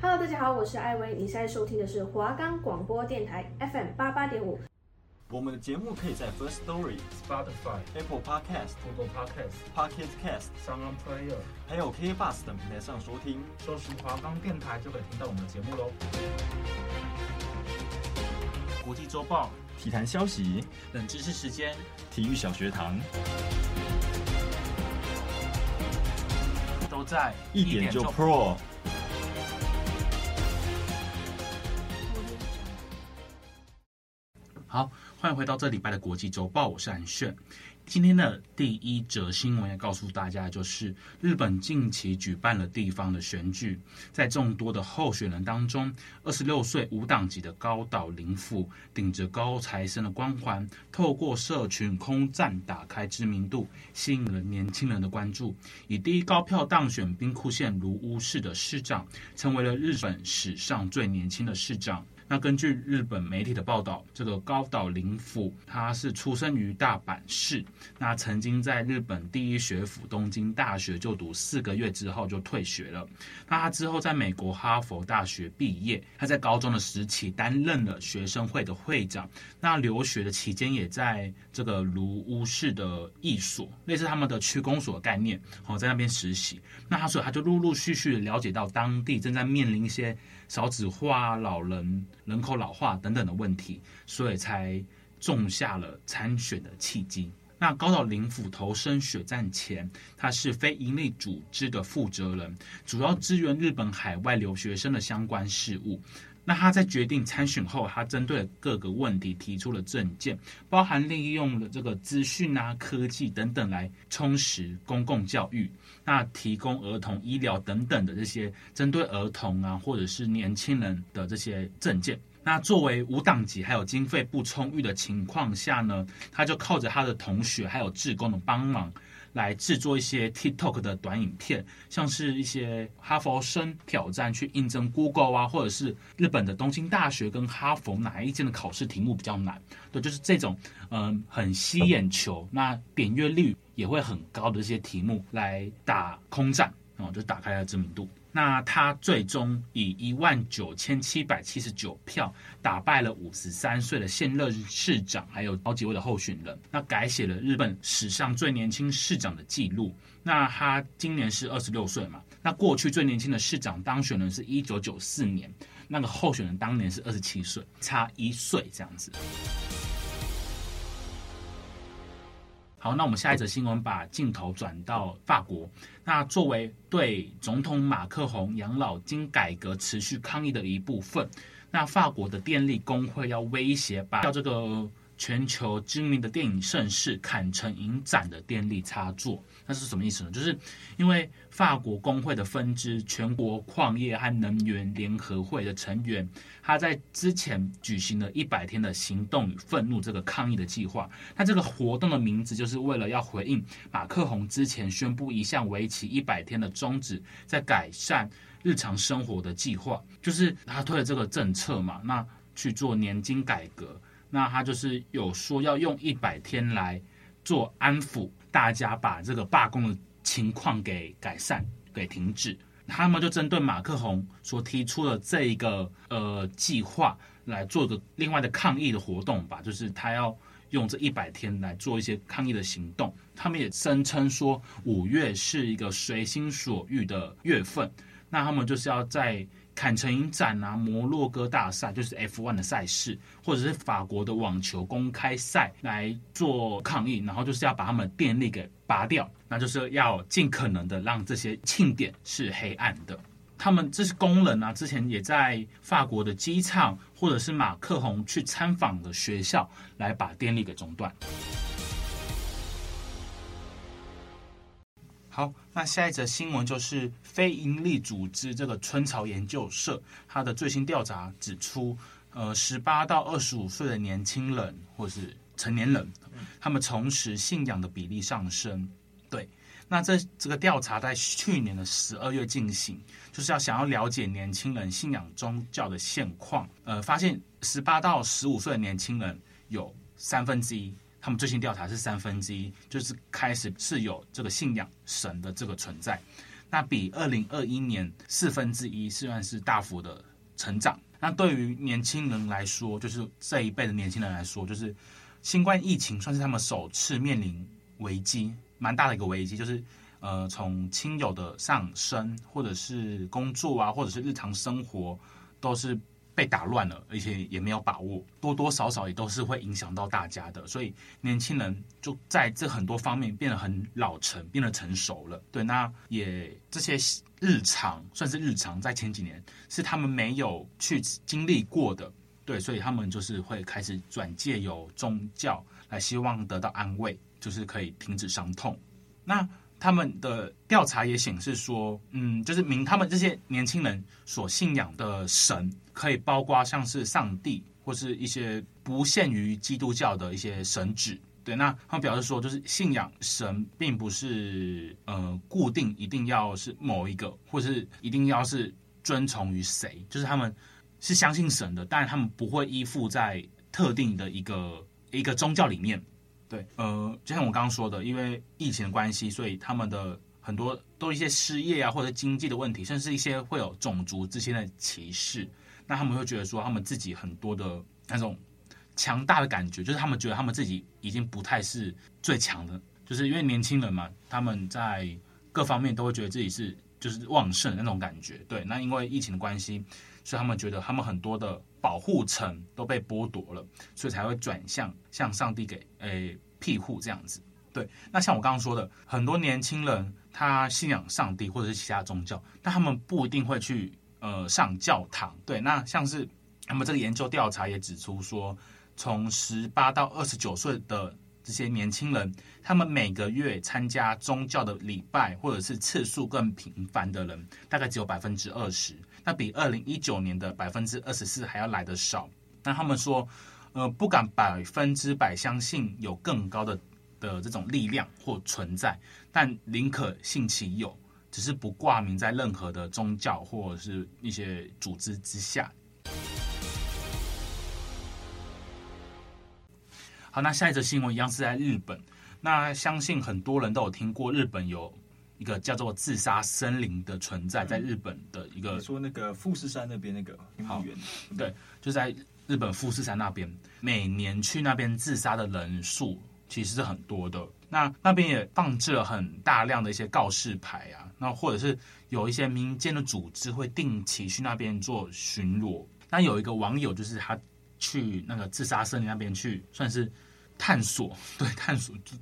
Hello，大家好，我是艾薇，你现在收听的是华冈广播电台 FM 八八点五。我们的节目可以在 First Story、Spotify、Apple Podcast、Google Podcast、Pocket Cast、Sound On Player，还有 k b u s 等平台上收听。搜寻华冈电台就可以听到我们的节目喽。国际周报、体坛消息、冷知识时间、体育小学堂，都在一点就 Pro。好，欢迎回到这礼拜的国际周报，我是安炫。今天的第一则新闻要告诉大家，就是日本近期举办了地方的选举，在众多的候选人当中，二十六岁无党籍的高岛铃辅顶着高材生的光环，透过社群空战打开知名度，吸引了年轻人的关注，以第一高票当选兵库县芦乌市的市长，成为了日本史上最年轻的市长。那根据日本媒体的报道，这个高岛林辅他是出生于大阪市，那曾经在日本第一学府东京大学就读四个月之后就退学了。那他之后在美国哈佛大学毕业，他在高中的时期担任了学生会的会长。那留学的期间也在这个卢屋市的役所，类似他们的区公所概念，好在那边实习。那他所以他就陆陆续续了解到当地正在面临一些。少子化、老人人口老化等等的问题，所以才种下了参选的契机。那高岛林辅投身血战前，他是非营利组织的负责人，主要支援日本海外留学生的相关事务。那他在决定参选后，他针对各个问题提出了政见，包含利用了这个资讯啊、科技等等来充实公共教育，那提供儿童医疗等等的这些针对儿童啊或者是年轻人的这些政见。那作为无党籍还有经费不充裕的情况下呢，他就靠着他的同学还有志工的帮忙。来制作一些 TikTok 的短影片，像是一些哈佛生挑战去应征 Google 啊，或者是日本的东京大学跟哈佛哪一间的考试题目比较难，对，就是这种嗯很吸眼球，那点阅率也会很高的这些题目来打空战哦，就打开了知名度。那他最终以一万九千七百七十九票打败了五十三岁的现任市长，还有好几位的候选人，那改写了日本史上最年轻市长的记录。那他今年是二十六岁嘛？那过去最年轻的市长当选人是一九九四年，那个候选人当年是二十七岁，差一岁这样子。好，那我们下一则新闻，把镜头转到法国。那作为对总统马克宏养老金改革持续抗议的一部分，那法国的电力工会要威胁把叫这个。全球知名的电影盛事坎城影展的电力插座，那是什么意思呢？就是因为法国工会的分支全国矿业和能源联合会的成员，他在之前举行了一百天的行动与愤怒这个抗议的计划。那这个活动的名字就是为了要回应马克宏之前宣布一项为期一百天的终止在改善日常生活的计划，就是他推了这个政策嘛，那去做年金改革。那他就是有说要用一百天来做安抚大家，把这个罢工的情况给改善、给停止。他们就针对马克宏所提出的这一个呃计划来做个另外的抗议的活动吧，就是他要用这一百天来做一些抗议的行动。他们也声称说五月是一个随心所欲的月份，那他们就是要在。坎城影展啊，摩洛哥大赛就是 F1 的赛事，或者是法国的网球公开赛来做抗议，然后就是要把他们电力给拔掉，那就是要尽可能的让这些庆典是黑暗的。他们这些工人啊，之前也在法国的机场或者是马克宏去参访的学校来把电力给中断。好，那下一则新闻就是非营利组织这个春潮研究社，它的最新调查指出，呃，十八到二十五岁的年轻人或是成年人，他们从事信仰的比例上升。对，那这这个调查在去年的十二月进行，就是要想要了解年轻人信仰宗教的现况。呃，发现十八到十五岁的年轻人有三分之一。他们最新调查是三分之一，就是开始是有这个信仰神的这个存在。那比二零二一年四分之一算是大幅的成长。那对于年轻人来说，就是这一辈的年轻人来说，就是新冠疫情算是他们首次面临危机，蛮大的一个危机，就是呃，从亲友的上升，或者是工作啊，或者是日常生活，都是。被打乱了，而且也没有把握，多多少少也都是会影响到大家的。所以年轻人就在这很多方面变得很老成，变得成熟了。对，那也这些日常算是日常，在前几年是他们没有去经历过的。对，所以他们就是会开始转借由宗教来希望得到安慰，就是可以停止伤痛。那他们的调查也显示说，嗯，就是明他们这些年轻人所信仰的神，可以包括像是上帝，或是一些不限于基督教的一些神旨。对，那他们表示说，就是信仰神并不是呃固定一定要是某一个，或是一定要是遵从于谁，就是他们是相信神的，但他们不会依附在特定的一个一个宗教里面。对，呃，就像我刚刚说的，因为疫情的关系，所以他们的很多都一些失业啊，或者经济的问题，甚至一些会有种族之间的歧视。那他们会觉得说，他们自己很多的那种强大的感觉，就是他们觉得他们自己已经不太是最强的，就是因为年轻人嘛，他们在各方面都会觉得自己是就是旺盛的那种感觉。对，那因为疫情的关系，所以他们觉得他们很多的。保护层都被剥夺了，所以才会转向向上帝给诶庇护这样子。对，那像我刚刚说的，很多年轻人他信仰上帝或者是其他宗教，但他们不一定会去呃上教堂。对，那像是那么这个研究调查也指出说，从十八到二十九岁的这些年轻人，他们每个月参加宗教的礼拜或者是次数更频繁的人，大概只有百分之二十。那比二零一九年的百分之二十四还要来得少。那他们说，呃，不敢百分之百相信有更高的的这种力量或存在，但宁可信其有，只是不挂名在任何的宗教或者是一些组织之下。好，那下一则新闻一样是在日本。那相信很多人都有听过，日本有。一个叫做自杀森林的存在，在日本的一个，你说那个富士山那边那个好远，对，就在日本富士山那边，每年去那边自杀的人数其实是很多的。那那边也放置了很大量的一些告示牌啊，那或者是有一些民间的组织会定期去那边做巡逻。那有一个网友就是他去那个自杀森林那边去，算是探索，对，探索就。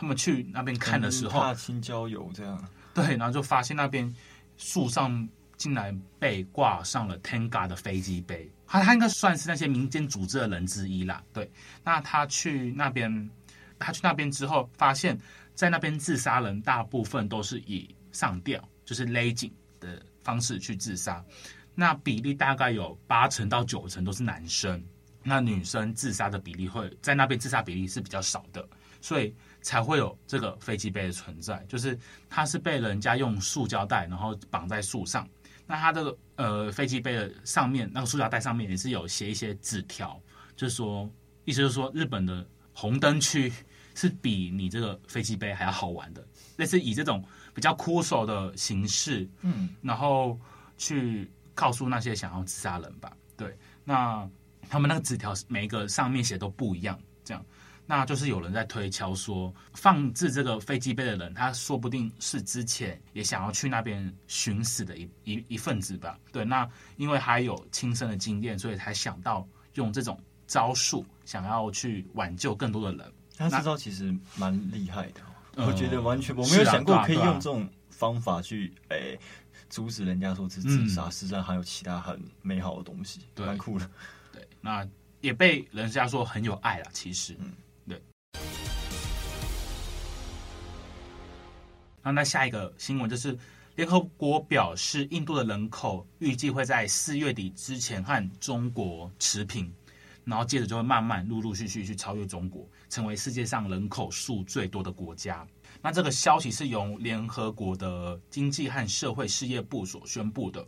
他们去那边看的时候，踏青郊游这样，对，然后就发现那边树上竟然被挂上了 TENGA 的飞机杯，他他应该算是那些民间组织的人之一啦。对，那他去那边，他去那边之后，发现在那边自杀人大部分都是以上吊，就是勒颈的方式去自杀，那比例大概有八成到九成都是男生，那女生自杀的比例会在那边自杀比例是比较少的，所以。才会有这个飞机杯的存在，就是它是被人家用塑胶袋，然后绑在树上。那它这个呃飞机杯的上面那个塑胶袋上面也是有写一些纸条，就是说意思就是说日本的红灯区是比你这个飞机杯还要好玩的，类似以这种比较酷手的形式，嗯，然后去告诉那些想要自杀人吧。对，那他们那个纸条每一个上面写都不一样，这样。那就是有人在推敲说，放置这个飞机杯的人，他说不定是之前也想要去那边寻死的一一一份子吧。对，那因为还有亲身的经验，所以才想到用这种招数，想要去挽救更多的人。他这招其实蛮厉害的，我觉得完全我没有想过可以用这种方法去诶、欸、阻止人家说是自杀，实际上还有其他很美好的东西，蛮酷的。对，那也被人家说很有爱了，其实。嗯。那下一个新闻就是，联合国表示，印度的人口预计会在四月底之前和中国持平，然后接着就会慢慢陆陆续续去超越中国，成为世界上人口数最多的国家。那这个消息是由联合国的经济和社会事业部所宣布的。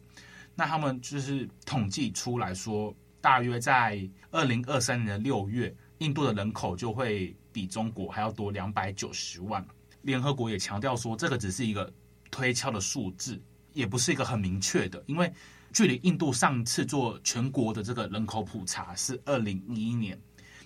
那他们就是统计出来说，大约在二零二三年的六月，印度的人口就会比中国还要多两百九十万。联合国也强调说，这个只是一个推敲的数字，也不是一个很明确的，因为距离印度上次做全国的这个人口普查是二零一一年，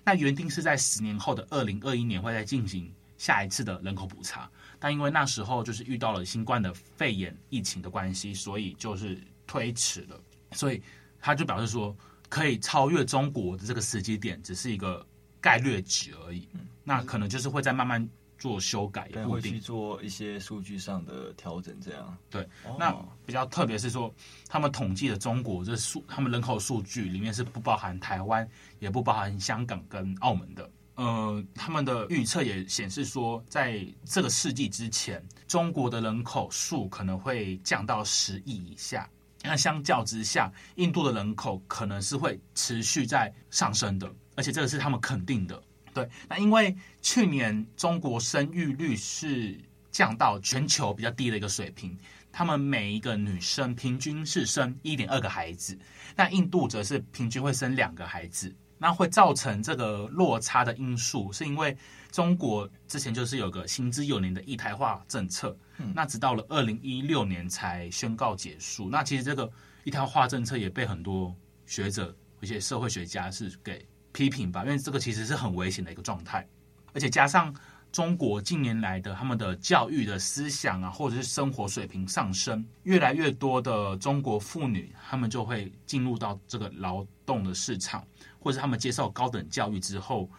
那原定是在十年后的二零二一年会再进行下一次的人口普查，但因为那时候就是遇到了新冠的肺炎疫情的关系，所以就是推迟了，所以他就表示说，可以超越中国的这个时机点，只是一个概率值而已，那可能就是会再慢慢。做修改也不一定，会去做一些数据上的调整，这样对。哦、那比较特别是说，他们统计的中国这数，他们人口数据里面是不包含台湾，也不包含香港跟澳门的。呃，他们的预测也显示说，在这个世纪之前，中国的人口数可能会降到十亿以下。那相较之下，印度的人口可能是会持续在上升的，而且这个是他们肯定的。对，那因为去年中国生育率是降到全球比较低的一个水平，他们每一个女生平均是生一点二个孩子，那印度则是平均会生两个孩子，那会造成这个落差的因素，是因为中国之前就是有个行之有年的一胎化政策，那直到了二零一六年才宣告结束。那其实这个一胎化政策也被很多学者、一些社会学家是给。批评吧，因为这个其实是很危险的一个状态，而且加上中国近年来的他们的教育的思想啊，或者是生活水平上升，越来越多的中国妇女，他们就会进入到这个劳动的市场，或者他们接受高等教育之后，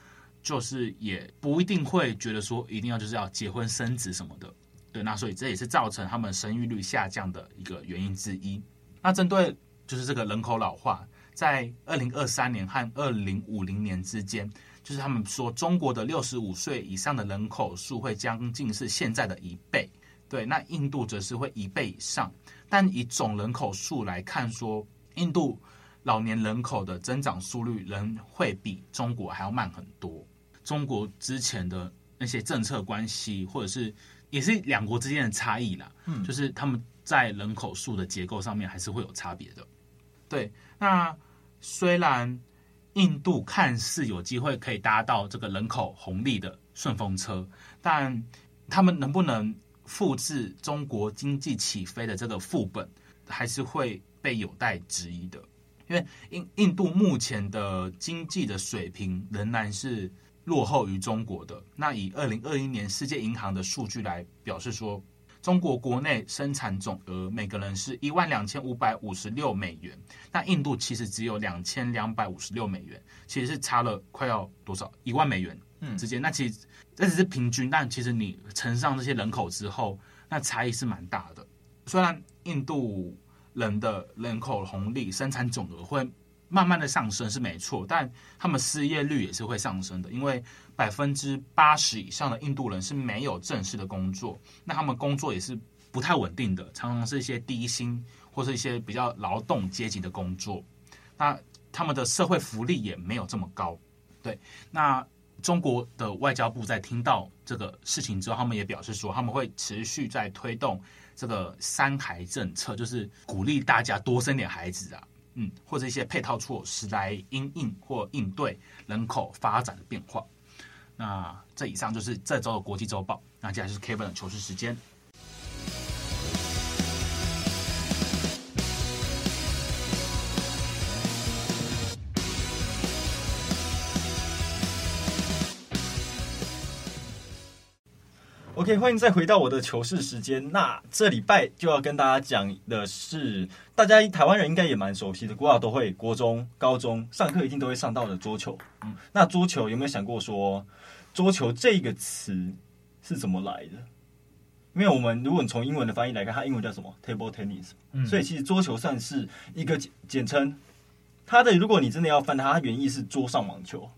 就是也不一定会觉得说一定要就是要结婚生子什么的，对，那所以这也是造成他们生育率下降的一个原因之一。那针对就是这个人口老化。在二零二三年和二零五零年之间，就是他们说中国的六十五岁以上的人口数会将近是现在的一倍，对，那印度则是会一倍以上。但以总人口数来看说，说印度老年人口的增长速率仍会比中国还要慢很多。中国之前的那些政策关系，或者是也是两国之间的差异啦，嗯，就是他们在人口数的结构上面还是会有差别的，对，那。虽然印度看似有机会可以搭到这个人口红利的顺风车，但他们能不能复制中国经济起飞的这个副本，还是会被有待质疑的。因为印印度目前的经济的水平仍然是落后于中国的。那以二零二一年世界银行的数据来表示说。中国国内生产总额每个人是一万两千五百五十六美元，那印度其实只有两千两百五十六美元，其实是差了快要多少一万美元嗯之间。嗯，那其实这只是平均，但其实你乘上这些人口之后，那差异是蛮大的。虽然印度人的人口红利、生产总额会慢慢的上升是没错，但他们失业率也是会上升的，因为。百分之八十以上的印度人是没有正式的工作，那他们工作也是不太稳定的，常常是一些低薪或是一些比较劳动阶级的工作。那他们的社会福利也没有这么高。对，那中国的外交部在听到这个事情之后，他们也表示说，他们会持续在推动这个三孩政策，就是鼓励大家多生点孩子啊，嗯，或者一些配套措施来应应或应对人口发展的变化。那这以上就是这周的国际周报。那接下来就是 Kevin 的求事时间。OK，欢迎再回到我的糗事时间。那这礼拜就要跟大家讲的是，大家台湾人应该也蛮熟悉的，国小都会，国中、高中上课一定都会上到的桌球。嗯，那桌球有没有想过说？桌球这个词是怎么来的？因为我们如果你从英文的翻译来看，它英文叫什么？Table tennis。嗯，所以其实桌球算是一个简简称。它的如果你真的要翻它，它原意是桌上网球。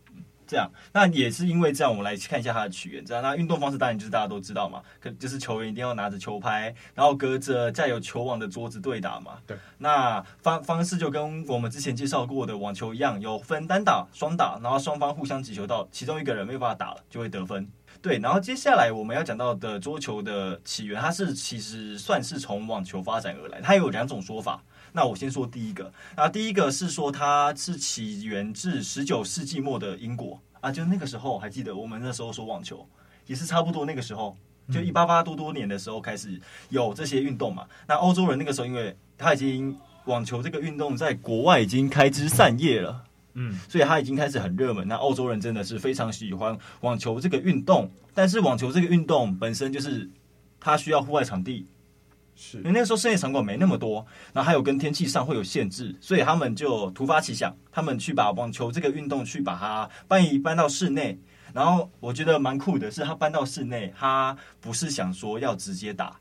这样，那也是因为这样，我们来看一下它的起源。这样，那运动方式当然就是大家都知道嘛，可就是球员一定要拿着球拍，然后隔着带有球网的桌子对打嘛。对，那方方式就跟我们之前介绍过的网球一样，有分单打、双打，然后双方互相击球到其中一个人没有办法打了，就会得分。对，然后接下来我们要讲到的桌球的起源，它是其实算是从网球发展而来，它有两种说法。那我先说第一个，啊，第一个是说它是起源自十九世纪末的英国啊，就那个时候还记得我们那时候说网球也是差不多那个时候，就一八八多多年的时候开始有这些运动嘛。那欧洲人那个时候，因为他已经网球这个运动在国外已经开枝散叶了，嗯，所以他已经开始很热门。那欧洲人真的是非常喜欢网球这个运动，但是网球这个运动本身就是它需要户外场地。是，因为那个时候室内场馆没那么多，然后还有跟天气上会有限制，所以他们就突发奇想，他们去把网球这个运动去把它搬移搬到室内。然后我觉得蛮酷的是，他搬到室内，他不是想说要直接打，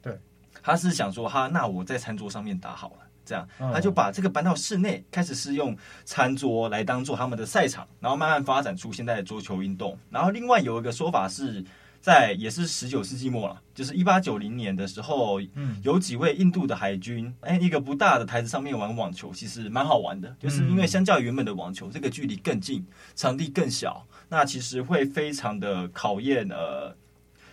对，他是想说哈那我在餐桌上面打好了，这样他就把这个搬到室内，开始是用餐桌来当做他们的赛场，然后慢慢发展出现在的桌球运动。然后另外有一个说法是。在也是十九世纪末了，就是一八九零年的时候，嗯，有几位印度的海军，哎，一个不大的台子上面玩网球，其实蛮好玩的，就是因为相较于原本的网球，这个距离更近，场地更小，那其实会非常的考验呃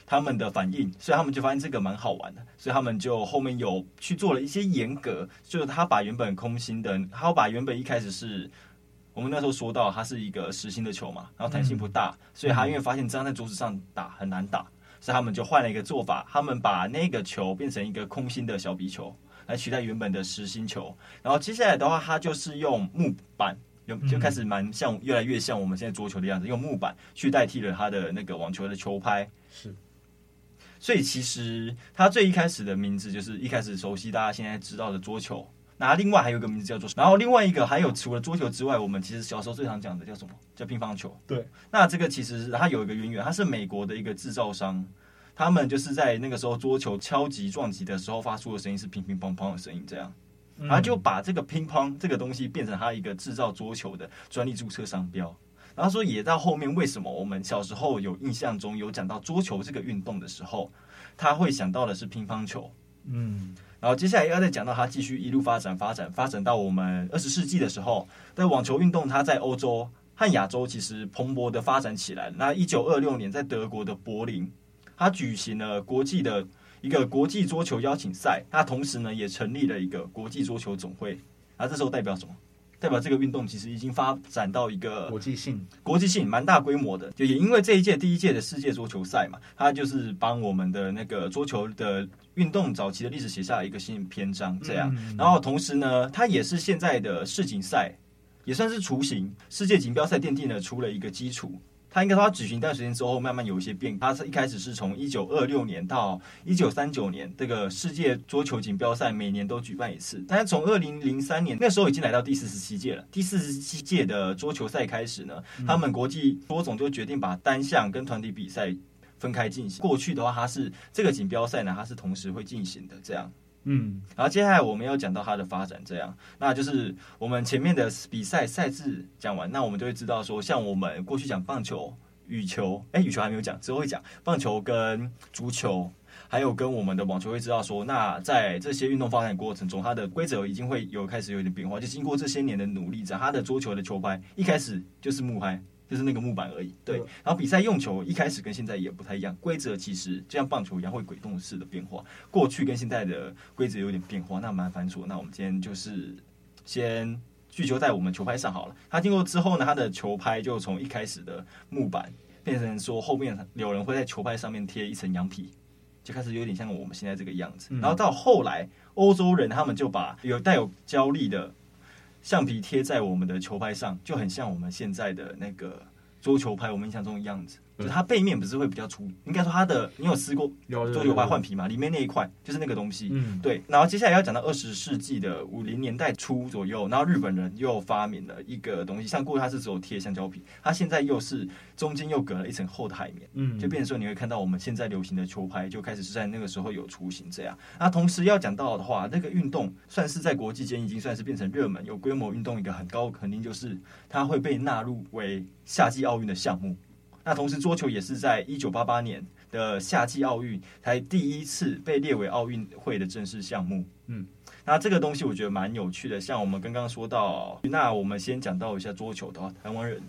他们的反应，所以他们就发现这个蛮好玩的，所以他们就后面有去做了一些严格，就是他把原本空心的，他把原本一开始是。我们那时候说到，它是一个实心的球嘛，然后弹性不大，嗯、所以他因为发现这样在桌子上打很难打，所以他们就换了一个做法，他们把那个球变成一个空心的小皮球来取代原本的实心球。然后接下来的话，它就是用木板，就就开始蛮像，越来越像我们现在桌球的样子，用木板去代替了它的那个网球的球拍。是，所以其实它最一开始的名字就是一开始熟悉大家现在知道的桌球。那另外还有一个名字叫做，然后另外一个还有除了桌球之外，我们其实小时候最常讲的叫什么？叫乒乓球。对，那这个其实它有一个渊源，它是美国的一个制造商，他们就是在那个时候桌球敲击撞击的时候发出的声音是乒乒乓乓的声音，这样，然后就把这个乒乓这个东西变成它一个制造桌球的专利注册商标。然后说也到后面为什么我们小时候有印象中有讲到桌球这个运动的时候，他会想到的是乒乓球。嗯。然后接下来要再讲到它继续一路发展、发展、发展到我们二十世纪的时候，在网球运动它在欧洲和亚洲其实蓬勃的发展起来。那一九二六年在德国的柏林，它举行了国际的一个国际桌球邀请赛，它同时呢也成立了一个国际桌球总会。那，这时候代表什么？代表这个运动其实已经发展到一个国际性、国际性蛮大规模的。就也因为这一届第一届的世界桌球赛嘛，它就是帮我们的那个桌球的运动早期的历史写下了一个新篇章。这样，然后同时呢，它也是现在的世锦赛，也算是雏形，世界锦标赛奠定了出了一个基础。他应该说，他举行一段时间之后，慢慢有一些变。他是一开始是从一九二六年到一九三九年，这个世界桌球锦标赛每年都举办一次。但是从二零零三年那时候已经来到第四十七届了。第四十七届的桌球赛开始呢，他们国际桌总就决定把单项跟团体比赛分开进行。过去的话，它是这个锦标赛呢，它是同时会进行的这样。嗯，然后接下来我们要讲到它的发展，这样，那就是我们前面的比赛赛制讲完，那我们就会知道说，像我们过去讲棒球、羽球，哎，羽球还没有讲，之后会讲棒球跟足球，还有跟我们的网球，会知道说，那在这些运动发展过程中，它的规则已经会有开始有点变化，就经过这些年的努力，在它的桌球的球拍一开始就是木拍。就是那个木板而已，对。然后比赛用球一开始跟现在也不太一样，规则其实就像棒球一样会滚动式的变化。过去跟现在的规则有点变化，那蛮繁琐。那我们今天就是先聚焦在我们球拍上好了。它经过之后呢，它的球拍就从一开始的木板变成说后面有人会在球拍上面贴一层羊皮，就开始有点像我们现在这个样子。然后到后来，欧洲人他们就把有带有胶粒的。橡皮贴在我们的球拍上，就很像我们现在的那个桌球拍，我们印象中的样子。就是它背面不是会比较粗，应该说它的，你有撕过桌球拍换皮嘛？里面那一块就是那个东西。嗯，对。然后接下来要讲到二十世纪的五零年代初左右，然后日本人又发明了一个东西，像过去它是只有贴橡胶皮，它现在又是中间又隔了一层厚的海绵。嗯，就变成说你会看到我们现在流行的球拍就开始是在那个时候有雏形这样。那同时要讲到的话，那个运动算是在国际间已经算是变成热门、有规模运动一个很高，肯定就是它会被纳入为夏季奥运的项目。那同时，桌球也是在一九八八年的夏季奥运才第一次被列为奥运会的正式项目。嗯，那这个东西我觉得蛮有趣的。像我们刚刚说到，那我们先讲到一下桌球的话，台湾人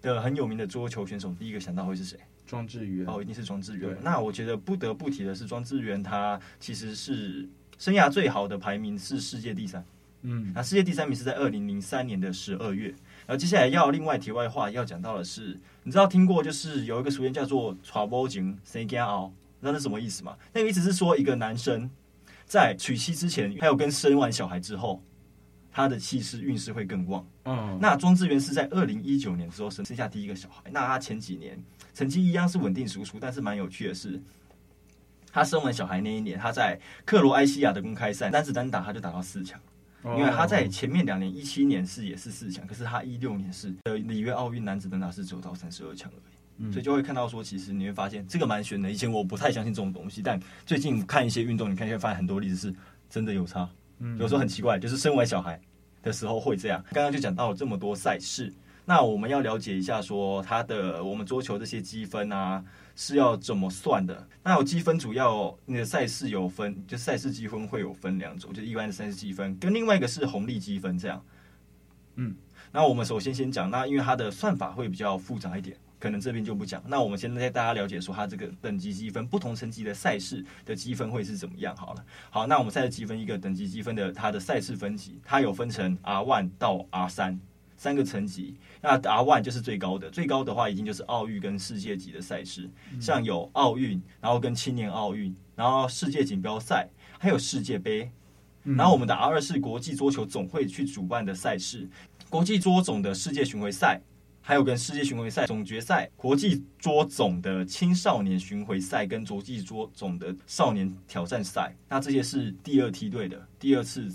的很有名的桌球选手，第一个想到会是谁？庄智渊哦，一定是庄智渊。那我觉得不得不提的是庄智渊，他其实是生涯最好的排名是世界第三。嗯，那世界第三名是在二零零三年的十二月。然后接下来要另外题外话要讲到的是，你知道听过就是有一个俗语叫做“娶某前生囝后”，知道那什么意思吗？那个意思是说，一个男生在娶妻之前，还有跟生完小孩之后，他的气势运势会更旺。嗯，那庄智渊是在二零一九年之后生生下第一个小孩，那他前几年成绩一样是稳定输出，但是蛮有趣的是，他生完小孩那一年，他在克罗埃西亚的公开赛单子单打他就打到四强。因为他在前面两年，一七年是也是四强，可是他一六年是呃里约奥运男子单打是只有到三十二强而已，所以就会看到说，其实你会发现这个蛮悬的。以前我不太相信这种东西，但最近看一些运动，你看就会发现很多例子是真的有差。有时候很奇怪，就是生完小孩的时候会这样。刚刚就讲到了这么多赛事，那我们要了解一下说它的我们桌球这些积分啊。是要怎么算的？那有积分，主要你的赛事有分，就赛事积分会有分两种，就一般的赛事积分，跟另外一个是红利积分这样。嗯，那我们首先先讲，那因为它的算法会比较复杂一点，可能这边就不讲。那我们先带大家了解说，它这个等级积分，不同层级的赛事的积分会是怎么样？好了，好，那我们赛事积分一个等级积分的它的赛事分级，它有分成 R one 到 R 三。三个层级，那 R one 就是最高的，最高的话已经就是奥运跟世界级的赛事，像有奥运，然后跟青年奥运，然后世界锦标赛，还有世界杯，然后我们的 R 二是国际桌球总会去主办的赛事，国际桌总的世界巡回赛，还有跟世界巡回赛总决赛，国际桌总的青少年巡回赛跟国际桌总的少年挑战赛，那这些是第二梯队的，第二次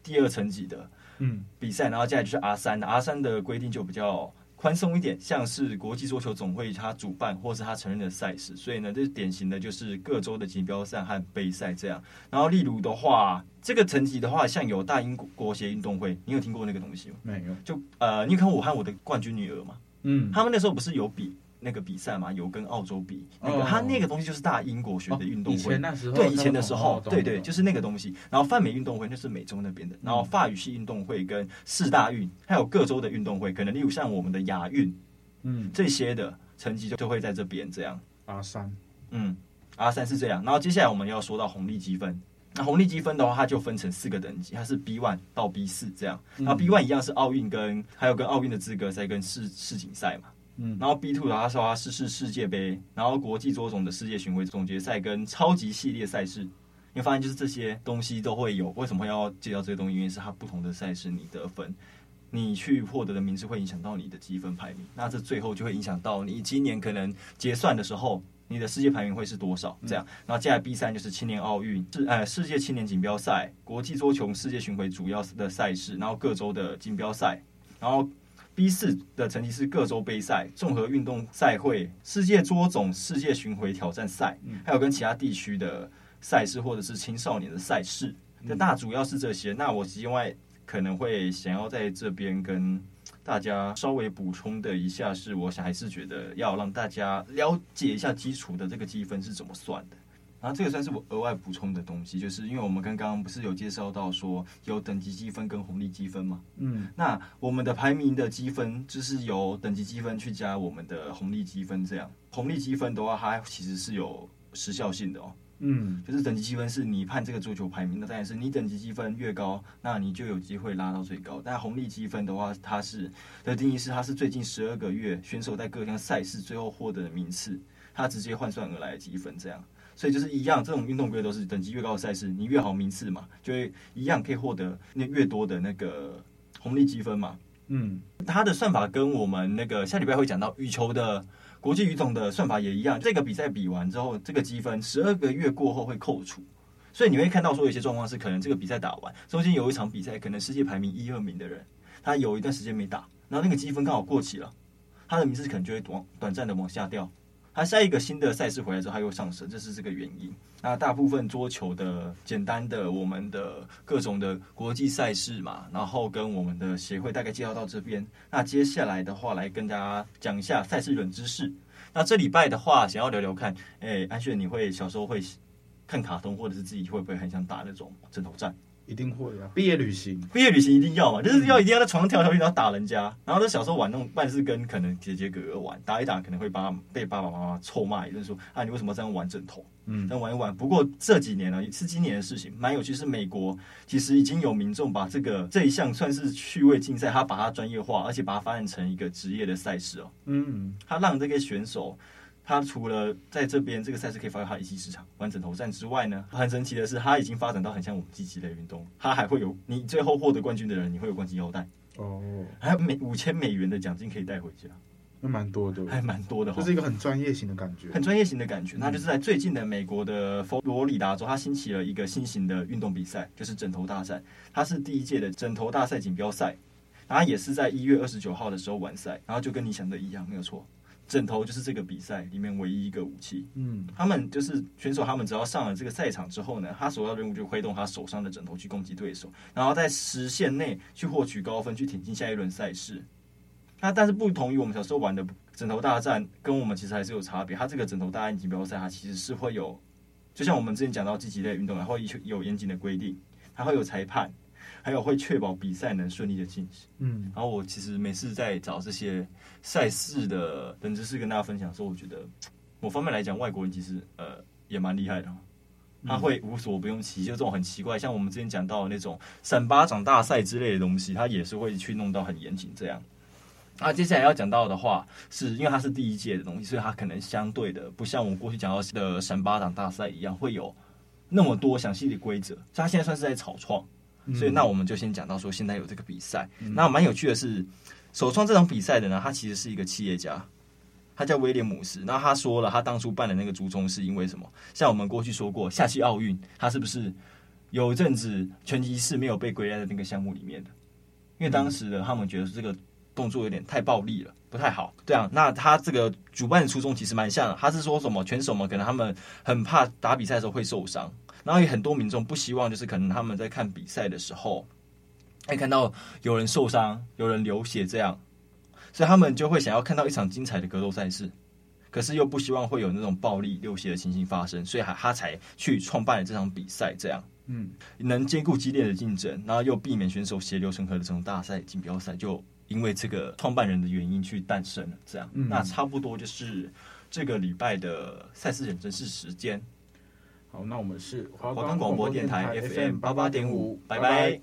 第二层级的。嗯，比赛，然后接下来就是 R 三，R 三的规定就比较宽松一点，像是国际桌球总会他主办或是他承认的赛事，所以呢，这是典型的就是各州的锦标赛和杯赛这样。然后例如的话，这个层级的话，像有大英国协运动会，你有听过那个东西吗？没有。就呃，你有看过我和我的冠军女儿吗？嗯，他们那时候不是有比。那个比赛嘛，有跟澳洲比，那个他那个东西就是大英国学的运动会。以前那时候，对以前的时候，对对，就是那个东西。然后泛美运动会那是美洲那边的，然后法语系运动会跟四大运，还有各州的运动会，可能例如像我们的亚运，嗯，这些的成绩就就会在这边这样。R 三，嗯，R 三是这样。然后接下来我们要说到红利积分，那红利积分的话，它就分成四个等级，它是 B one 到 B 四这样。然后 B one 一样是奥运跟还有跟奥运的资格赛跟世世锦赛嘛。嗯，然后 B two 的话说它是是世界杯，然后国际桌总的世界巡回总决赛跟超级系列赛事，你会发现就是这些东西都会有。为什么要介绍这些东西？因为是它不同的赛事，你得分，你去获得的名次会影响到你的积分排名。那这最后就会影响到你今年可能结算的时候，你的世界排名会是多少？这样。然后接下来 B 三就是青年奥运，是呃世界青年锦标赛、国际桌球世界巡回主要的赛事，然后各州的锦标赛，然后。B 四的成绩是各州杯赛、综合运动赛会、世界桌总、世界巡回挑战赛，还有跟其他地区的赛事或者是青少年的赛事。那大主要是这些。那我另外可能会想要在这边跟大家稍微补充的一下，是我想还是觉得要让大家了解一下基础的这个积分是怎么算的。然后这个算是我额外补充的东西，就是因为我们刚刚不是有介绍到说有等级积分跟红利积分嘛，嗯，那我们的排名的积分就是由等级积分去加我们的红利积分，这样。红利积分的话，它其实是有时效性的哦，嗯，就是等级积分是你判这个桌球排名的，当然是你等级积分越高，那你就有机会拉到最高。但红利积分的话，它是的定义是它是最近十二个月选手在各项赛事最后获得的名次，它直接换算而来的积分，这样。所以就是一样，这种运动规则都是等级越高的赛事，你越好名次嘛，就会一样可以获得那越多的那个红利积分嘛。嗯，它的算法跟我们那个下礼拜会讲到羽球的国际羽总的算法也一样。这个比赛比完之后，这个积分十二个月过后会扣除，所以你会看到说有些状况是可能这个比赛打完，中间有一场比赛，可能世界排名一二名的人，他有一段时间没打，然后那个积分刚好过期了，他的名次可能就会短短暂的往下掉。那下一个新的赛事回来之后，它又上升，这是这个原因。那大部分桌球的简单的我们的各种的国际赛事嘛，然后跟我们的协会大概介绍到这边。那接下来的话，来跟大家讲一下赛事冷知识。那这礼拜的话，想要聊聊看，哎，安炫，你会小时候会看卡通，或者是自己会不会很想打那种枕头战？一定会啊！毕业旅行，毕业旅行一定要嘛，就是要一定要在床上跳跳，然后打人家。然后在小时候玩那种，半是跟可能姐姐哥哥玩，打一打可能会把被爸爸妈妈臭骂一顿，说啊，你为什么这样玩枕头？嗯，这样玩一玩。不过这几年呢，也是今年的事情，蛮有趣。是美国其实已经有民众把这个这一项算是趣味竞赛，他把它专业化，而且把它发展成一个职业的赛事哦。嗯，他让这个选手。它除了在这边这个赛事可以发挥它一级市场玩枕头战之外呢，很神奇的是，它已经发展到很像我们积极类运动，它还会有你最后获得冠军的人，你会有冠军腰带哦，还有每五千美元的奖金可以带回家，那蛮多的，还蛮多的，就是一个很专业型的感觉，很专业型的感觉。那就是在最近的美国的佛罗里达州，它兴起了一个新型的运动比赛，就是枕头大赛，它是第一届的枕头大赛锦标赛。然后也是在一月二十九号的时候完赛，然后就跟你想的一样，没有错，枕头就是这个比赛里面唯一一个武器。嗯，他们就是选手，他们只要上了这个赛场之后呢，他首要任务就挥动他手上的枕头去攻击对手，然后在时限内去获取高分，去挺进下一轮赛事。那但是不同于我们小时候玩的枕头大战，跟我们其实还是有差别。它这个枕头大战锦标赛，它其实是会有，就像我们之前讲到积极类运动，然后有严谨的规定，它会有裁判。还有会确保比赛能顺利的进行。嗯，然后我其实每次在找这些赛事的冷知识跟大家分享的时候，我觉得某方面来讲，外国人其实呃也蛮厉害的。他会无所不用其极，就这种很奇怪，像我们之前讲到的那种闪巴掌大赛之类的东西，他也是会去弄到很严谨这样。啊，接下来要讲到的话，是因为它是第一届的东西，所以它可能相对的不像我们过去讲到的闪巴掌大赛一样，会有那么多详细的规则。所以它现在算是在草创。所以，那我们就先讲到说，现在有这个比赛。嗯、那蛮有趣的是，首创这场比赛的呢，他其实是一个企业家，他叫威廉姆斯。那他说了，他当初办的那个初衷是因为什么？像我们过去说过，夏季奥运，他是不是有一阵子拳击是没有被归类在那个项目里面的？因为当时的他们觉得这个动作有点太暴力了，不太好。对啊，那他这个主办的初衷其实蛮像的，他是说什么拳手们可能他们很怕打比赛的时候会受伤。然后有很多民众不希望，就是可能他们在看比赛的时候，会看到有人受伤、有人流血这样，所以他们就会想要看到一场精彩的格斗赛事，可是又不希望会有那种暴力流血的情形发生，所以他他才去创办了这场比赛，这样，嗯，能兼顾激烈的竞争，然后又避免选手血流成河的这种大赛锦标赛，就因为这个创办人的原因去诞生了，这样，嗯，那差不多就是这个礼拜的赛事冷知识时间。好，那我们是华冈广播电台 FM 八八点五，拜拜。